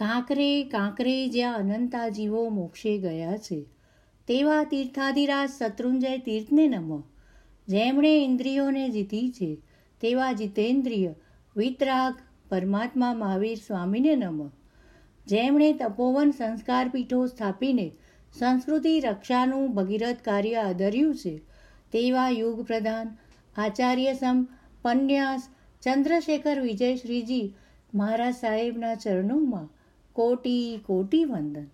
કાંકરે કાંકરે જ્યાં અનંતા જીવો મોક્ષે ગયા છે, તેવા તીર્થાધિરાજ શત્રુંજય તીર્થને નમો. જેમણે ઇન્દ્રિયોને જીતી છે, તેવા જીતેન્દ્રિય વિતરાગ પરમાત્મા મહાવીર સ્વામીને નમઃ. જેમણે તપોવન સંસ્કાર પીઠો સ્થાપીને સંસ્કૃતિ રક્ષાનું ભગીરથ કાર્ય આદર્યું છે, તેવા યુગ પ્રધાન આચાર્ય સમ પન્યાસ ચંદ્રશેખર વિજયશ્રીજી મહારાજ સાહેબના ચરણોમાં કોટી કોટી વંદન.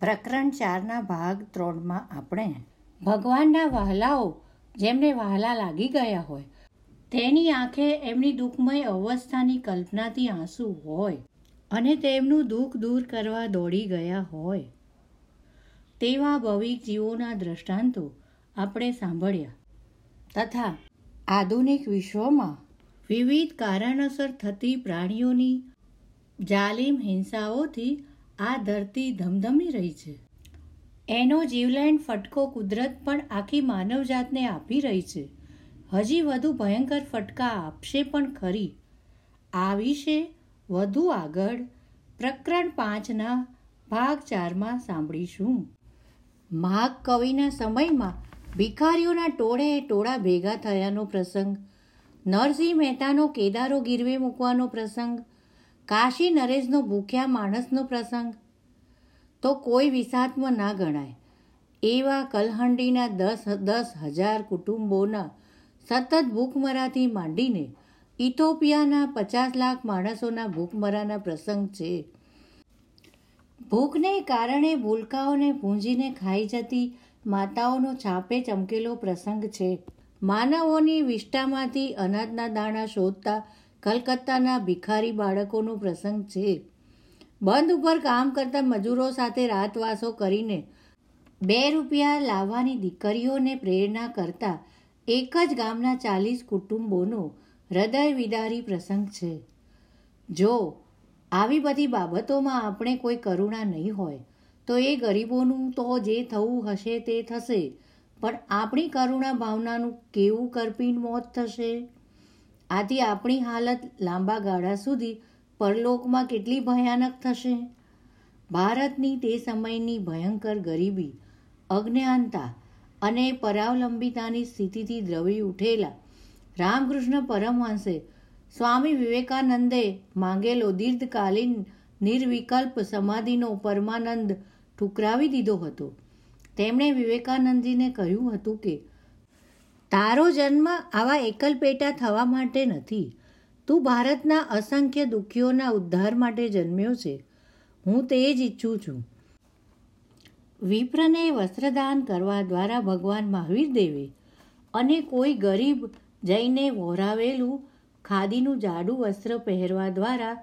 પ્રકરણ ચારના ભાગ ત્રણમાં આપણે ભગવાનના વહાલાઓ જેમને વહાલા લાગી ગયા હોય, તેની આંખે એમની દુઃખમય અવસ્થાની કલ્પનાથી આંસુ હોય અને તેમનું દુઃખ દૂર કરવા દોડી ગયા હોય. તેવા ભવિક જીવોના દ્રષ્ટાંતો આપણે સાંભળ્યા. તથા આધુનિક વિશ્વમાં વિવિધ કારણોસર થતી પ્રાણીઓની જાલિમ હિંસાઓથી આ ધરતી ધમધમી રહી છે. એનો જીવલેણ ફટકો કુદરત પણ આખી માનવજાતને આપી રહી છે. હજી વધુ ભયંકર ફટકા આપશે પણ ખરી. આ વિશે વધુ આગળ પ્રકરણ પાંચના ભાગ ચારમાં સાંભળીશું. માઘ કવિના સમયમાં ભિખારીઓના ટોળે ટોળા ભેગા થયાનો પ્રસંગ, નરસિંહ મહેતાનો કેદારો ગીરવે મૂકવાનો પ્રસંગ કાશી નરેશનો ભૂખ્યા માણસનો પ્રસંગ? તો કોઈ વિષાત્મ ના ગણાય. એવા કલહંડીના દસ દસ હજાર કુટુંબોના સતત ભૂખમરાથી માંડીને ઇથોપિયાના પચાસ લાખ માણસોના ભૂખમરાના પ્રસંગ છે. ભૂખને કારણે ભૂલકાઓને પૂંજીને ખાઈ જતી માતાઓનો છાપે ચમકેલો પ્રસંગ છે. માનવોની વિષ્ટામાંથી અનાજના દાણા શોધતા કલકત્તાના ભિખારી બાળકોનો પ્રસંગ છે. બંધ ઉપર કામ કરતા મજૂરો સાથે રાતવાસો કરીને બે રૂપિયા લાવવાની દીકરીઓને પ્રેરણા કરતા એક જ ગામના ચાલીસ કુટુંબોનો હૃદય વિદારી પ્રસંગ છે. જો આવી બધી બાબતોમાં આપણે કોઈ કરુણા નહીં હોય, તો એ ગરીબોનું તો જે થવું હશે તે થશે. પણ આપણી કરુણા ભાવનાનું કેવું કરપીન મોત થશે? આથી આપણી હાલત લાંબા ગાળા સુધી પરલોકમાં કેટલી ભયાનક થશે? ભારતની તે સમયની ભયંકર ગરીબી, અજ્ઞાનતા અને પરાવલંબિતાની સ્થિતિથી દ્રવી ઉઠેલા રામકૃષ્ણ પરમહંસે સ્વામી વિવેકાનંદે માંગેલો દીર્ઘકાલીન નિર્વિકલ્પ સમાધિનો પરમાનંદ ઠુકરાવી દીધો હતો. તેમણે વિવેકાનંદજીને કહ્યું હતું કે તારો જન્મ આવા એકલ પેટા થવા માટે નથી. તું ભારતના અસંખ્ય દુઃખીઓના ઉદ્ધાર માટે જન્મ્યો છે. હું તે જ ઈચ્છું છું. વિપ્રને વસ્ત્રદાન કરવા દ્વારા ભગવાન મહાવીર દેવે અને કોઈ ગરીબ જઈને વહોરાવેલું ખાદીનું જાડું વસ્ત્ર પહેરવા દ્વારા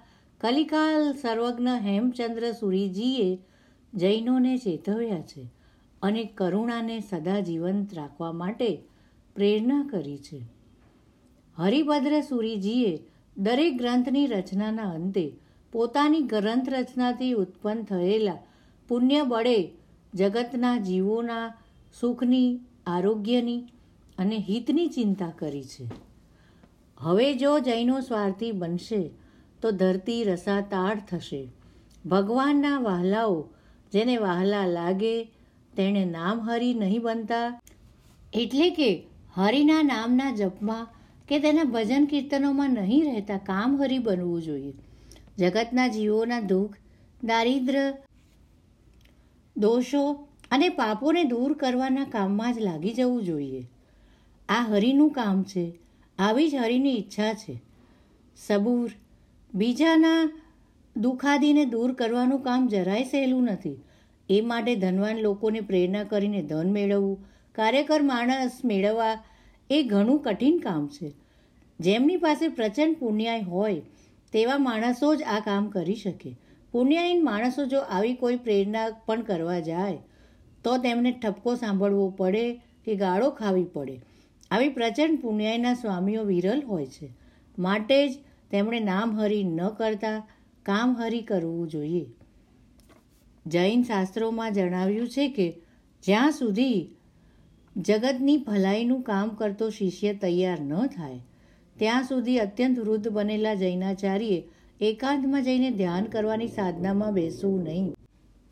કલિકાલ સર્વજ્ઞ હેમચંદ્ર સુરીજીએ જૈનોને ચેતવ્યા છે અને કરુણાને સદા જીવંત રાખવા માટે પ્રેરણા કરી છે. હરિભદ્ર સુરીજીએ દરેક ગ્રંથની રચનાના અંતે પોતાની ગ્રંથ રચનાથી ઉત્પન્ન થયેલા પુણ્ય બળે જગતના જીવોના સુખની, આરોગ્યની અને હિતની ચિંતા કરી છે. હવે જો જૈનો સ્વાર્થી બનશે, તો ધરતી રસાતાળ થશે. ભગવાનના વહાલાઓ જેને વહાલા લાગે, તેણે નામ હરી નહીં બનતા. એટલે કે હરિના નામના જપમાં કે તેના ભજન કીર્તનોમાં નહીં રહેતા કામ હરી બનવું જોઈએ. જગતના જીવોના દુઃખ, દારિદ્ર, દોષો અને પાપોને દૂર કરવાના કામમાં જ લાગી જવું જોઈએ. આ હરિનું કામ છે. આવી જ હરિની ઈચ્છા છે. સબૂર, બીજાના દુઃખાદીને દૂર કરવાનું કામ જરાય સહેલું નથી. એ માટે ધનવાન લોકોને પ્રેરણા કરીને ધન મેળવવું, કાર્યકર માણસ મેળવવા એ ઘણું કઠિન કામ છે. જેમની પાસે પ્રચંડ પુણ્યાય હોય, તેવા માણસો જ આ કામ કરી શકે. પુણ્યાયીન માણસો જો આવી કોઈ પ્રેરણા પણ કરવા જાય, તો તેમને ઠપકો સાંભળવો પડે કે ગાળો ખાવી પડે. આવી પ્રચંડ પુણ્યાયના સ્વામીઓ વિરલ હોય છે. માટે જ તેમણે નામ હરી ન કરતા કામ હરી કરવું જોઈએ. જૈન શાસ્ત્રોમાં જણાવ્યું છે કે જ્યાં સુધી જગતની ભલાઈનું કામ કરતો શિષ્ય તૈયાર ન થાય. ત્યાં સુધી અત્યંત વૃદ્ધ બનેલા જૈનાચાર્યે એકાંતમાં જઈને ધ્યાન કરવાની સાધનામાં બેસવું નહીં.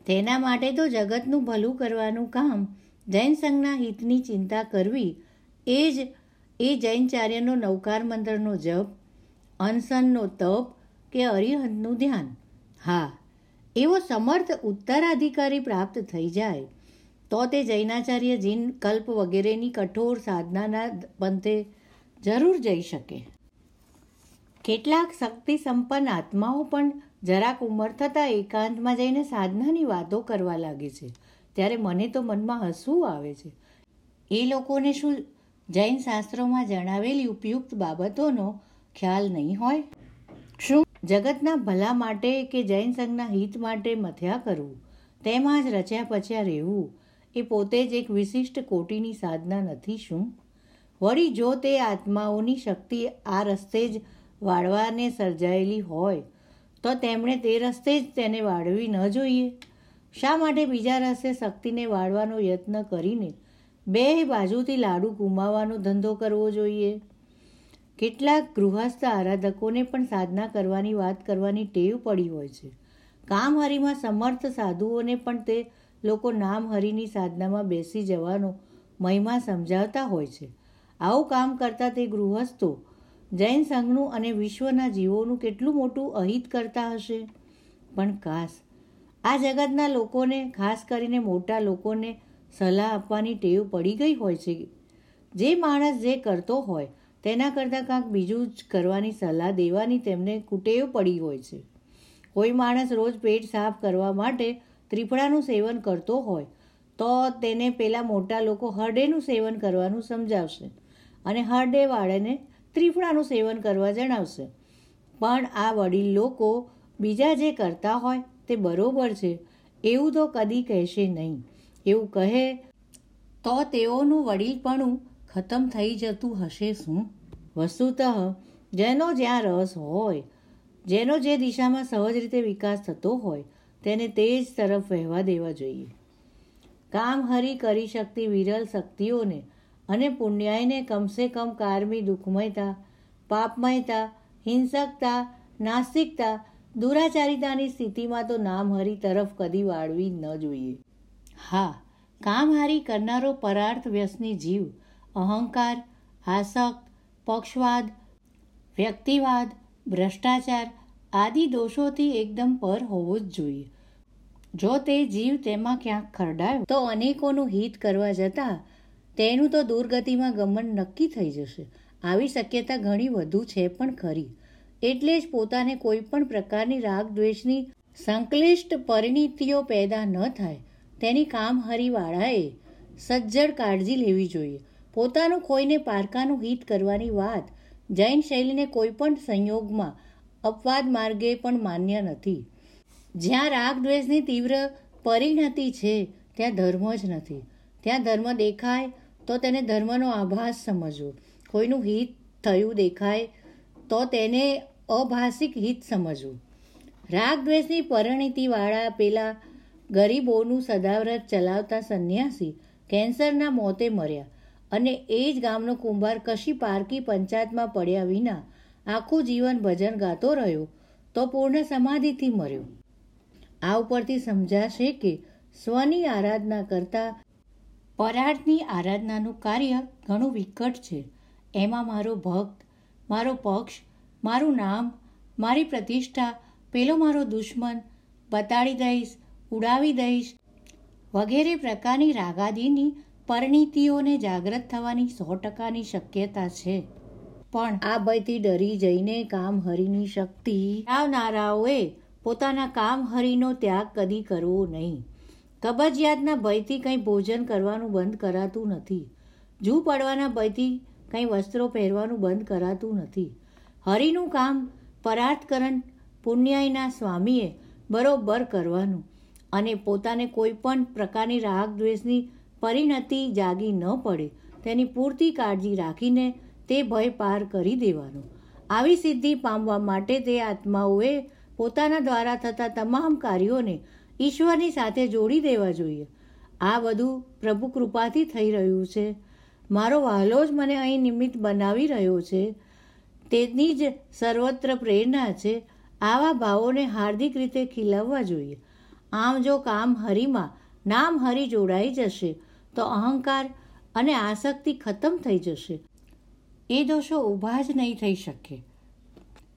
તેના માટે તો જગતનું ભલું કરવાનું કામ જૈન સંઘના હિતની ચિંતા કરવી એ જ એ જૈનચાર્યનો નૌકાર મંત્રનો જપ, અનસનનો તપ કે અરિહંતનું ધ્યાન. હા, એવો સમર્થ ઉત્તરાધિકારી પ્રાપ્ત થઈ જાય તો તે જૈનાચાર્ય જીન કલ્પ વગેરેની કઠોર સાધનાના પંથે જરૂર જઈ શકે. કેટલાક શક્તિ સંપન્ન આત્માઓ પણ જરાક ઉંમર થતાં એકાંતમાં જઈને સાધનાની વાતો કરવા લાગે છે. ત્યારે મને તો મનમાં હસવું આવે છે. એ લોકોને શું જૈન શાસ્ત્રોમાં જણાવેલી ઉપયુક્ત બાબતોનો ખ્યાલ નહીં હોય? શું જગતના ભલા માટે કે જૈન સંઘના હિત માટે મથ્યા કરવું? તેમાં જ રચ્યા પચ્યા રહેવું? એ પોતે જ એક વિશિષ્ટ કોટીની સાધના નથી શું? વળી જો તે આત્માઓની શક્તિ આ રસ્તે જ વાળવાને સર્જાયેલી હોય, તો તેમણે તે રસ્તે જ તેને વાળવી ન જોઈએ. શા માટે બીજા રસ્તે શક્તિને વાળવાનો યત્ન કરીને બે બાજુથી લાડુ ગુમાવવાનો ધંધો કરવો જોઈએ? કેટલાક ગૃહસ્થ આરાધકોને પણ સાધના કરવાની વાત કરવાની ટેવ પડી હોય છે. કામહારીમાં સમર્થ સાધુઓને પણ તે લોકો નામહરીની સાધનામાં બેસી જવાનો મહિમા સમજાવતા હોય છે. આવું કામ કરતા તે ગૃહસ્થો, જૈન સંઘનું અને વિશ્વના જીવોનું કેટલું મોટું અહિત કરતા હશે? પણ કાશ આ જગતના લોકોને, ખાસ કરીને મોટા લોકોને સલાહ આપવાની ટેવ પડી ગઈ હોય છે. જે માણસ જે કરતો હોય, તેના કરતાં કાંક બીજું જ કરવાની સલાહ દેવાની તેમને કુટેવ પડી હોય છે. કોઈ માણસ રોજ પેટ સાફ કરવા માટે ત્રિફળાનું સેવન કરતો હોય, તો તેને પેલા મોટા લોકો હરડેનું સેવન કરવાનું સમજાવશે અને હરડેવાળાને ત્રિફળાનું સેવન કરવા જણાવશે. પણ આ વડીલ લોકો બીજા જે કરતા હોય તે બરોબર છે, એવું તો કદી કહેશે નહીં. એવું કહે, તો તેઓનું વડીલપણું ખતમ થઈ જતું હશે શું? વસ્તુતઃ, જેનો જ્યાં રસ હોય, જેનો જે દિશામાં સહજ રીતે વિકાસ થતો હોય તેને તે જ તરફ વહેવા દેવા જોઈએ. કામ હરી કરી શકતી વિરલ શક્તિઓને અને પુણ્યાયને કમસે કમ કારમી દુઃખમયતા, પાપમયતા, હિંસકતા, નાસ્તિકતા, દુરાચારિતાની સ્થિતિમાં તો નામહરી તરફ કદી વાળવી ન જોઈએ. હા કામહારી કરનારો પરાર્થ વ્યસની જીવ, અહંકાર, આસક્ત, પક્ષવાદ, વ્યક્તિવાદ, ભ્રષ્ટાચાર આદિ દોષોથી એકદમ પર હોવો જ જોઈએ. જો તે જીવ તેમાં ક્યાંક ખરડાયો, તો અનેકોનું હિત કરવા જતાં તેનું તો દુર્ગતિમાં ગમન નક્કી થઈ જશે. આવી શક્યતા ઘણી વધુ છે પણ ખરી. એટલે જ પોતાને કોઈ પણ પ્રકારની રાગ દ્વેષની સંકલિષ્ટ પરિણીતિઓ પેદા ન થાય. તેની કામહરીવાળાએ સજ્જડ કાળજી લેવી જોઈએ. પોતાનું કોઈને પારકાનું હિત કરવાની વાત જૈન શૈલીને કોઈ પણ સંયોગમાં અપવાદ માર્ગે પણ માન્ય નથી. જ્યાં રાગ દ્વેષની તીવ્ર પરિણતિ છે, ત્યાં ધર્મ જ નથી. ત્યાં ધર્મ દેખાય તો તેને ધર્મનો આભાસ સમજવો. કોઈનું હિત થયું દેખાય તો તેને અભાષિક હિત સમજવું. રાગ દ્વેષની પરિણીતિવાળા પેલા ગરીબોનું સદાવ્રત ચલાવતા સંન્યાસી કેન્સરના મોતે મર્યા અને એ જ ગામનો કુંભાર કશી પારકી પંચાયતમાં પડ્યા વિના આખું જીવન ભજન ગાતો રહ્યો તો પૂર્ણ સમાધિથી મર્યો. આ ઉપરથી સમજાશે કે સ્વની આરાધના કરતાં પરાર્થની આરાધનાનું કાર્ય ઘણું વિકટ છે. એમાં મારો ભક્ત, મારો પક્ષ, મારું નામ, મારી પ્રતિષ્ઠા, પેલો મારો દુશ્મન, બતાડી દઈશ, ઉડાવી દઈશ, વગેરે પ્રકારની રાગાદીની પરિણીતિઓને જાગ્રત થવાની સો ટકાની શક્યતા છે. પણ આ ભયથી ડરી જઈને કામ હરીની શક્તિ આવનારાઓએ પોતાના કામ હરીનો ત્યાગ કદી કરવો નહીં. કબજિયાતના ભયથી કંઈ ભોજન કરવાનું બંધ કરાતું નથી. જૂ પડવાના ભયથી કંઈ વસ્ત્રો પહેરવાનું બંધ કરાતું નથી. હરિનું કામ પરાર્થકરણ પુણ્યાયના સ્વામીએ બરોબર કરવાનું અને પોતાને કોઈ પણ પ્રકારની રાગ દ્વેષની પરિણતિ જાગી ન પડે તેની પૂરતી કાળજી રાખીને તે ભય પાર કરી દેવાનો. આવી સિદ્ધિ પામવા માટે તે આત્માઓએ પોતાના દ્વારા થતા તમામ કાર્યોને ઈશ્વરની સાથે જોડી દેવા જોઈએ. આ બધું પ્રભુ કૃપાથી થઈ રહ્યું છે. મારો વહાલો જ મને અહીં નિમિત્ત બનાવી રહ્યો છે. તેની જ સર્વત્ર પ્રેરણા છે આવા ભાવોને હાર્દિક રીતે ખીલવવા જોઈએ. આમ જો કામ હરિમાં, નામ હરિ જોડાઈ જશે, તો અહંકાર અને આસક્તિ ખતમ થઈ જશે. એ દોષો ઊભા જ નહીં થઈ શકે.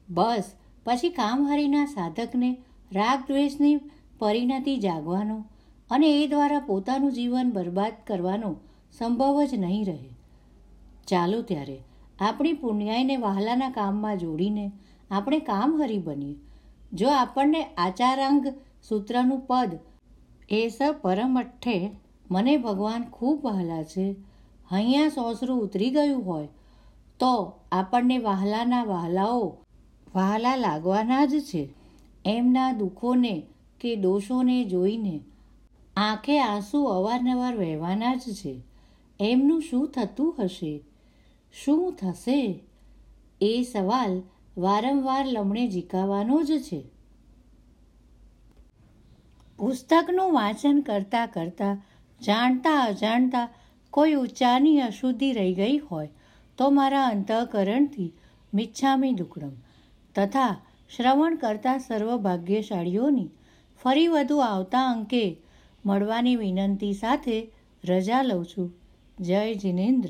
બસ પછી કામહારીના સાધકને રાગ દ્વેષની પરિણતિ જાગવાનો અને એ દ્વારા પોતાનું જીવન બરબાદ કરવાનો સંભવ જ નહીં રહે. ચાલો ત્યારે આપણી પુણ્યાઈને વહાલાના કામમાં જોડીને આપણે કામહરી બનીએ. જો આપણને આચારાંગ સૂત્રનું પદ એ સ પરમઠ્ઠે મને ભગવાન ખૂબ વહાલા છે અહીંયા સોસરું ઉતરી ગયું હોય, તો આપણને વહાલાના વહાલાઓ વહાલા લાગવાના જ છે. એમના દુઃખોને કે દોષોને જોઈને આંખે આંસુ અવારનવાર વહેવાના જ છે. એમનું શું થતું હશે? શું થશે? એ સવાલ વારંવાર લમણે જીકાવાનો જ છે. પુસ્તકનું વાંચન કરતાં કરતાં જાણતા અજાણતા કોઈ ઉચ્ચારની અશુદ્ધિ રહી ગઈ હોય તો મારા અંતઃકરણથી મિચ્છામી દુકડમ તથા શ્રવણ કરતા સર્વ ભાગ્યશાળીઓની ફરી વધુ આવતા અંકે મળવાની વિનંતી સાથે રજા લઉં છું. જય જિનેન્દ્ર.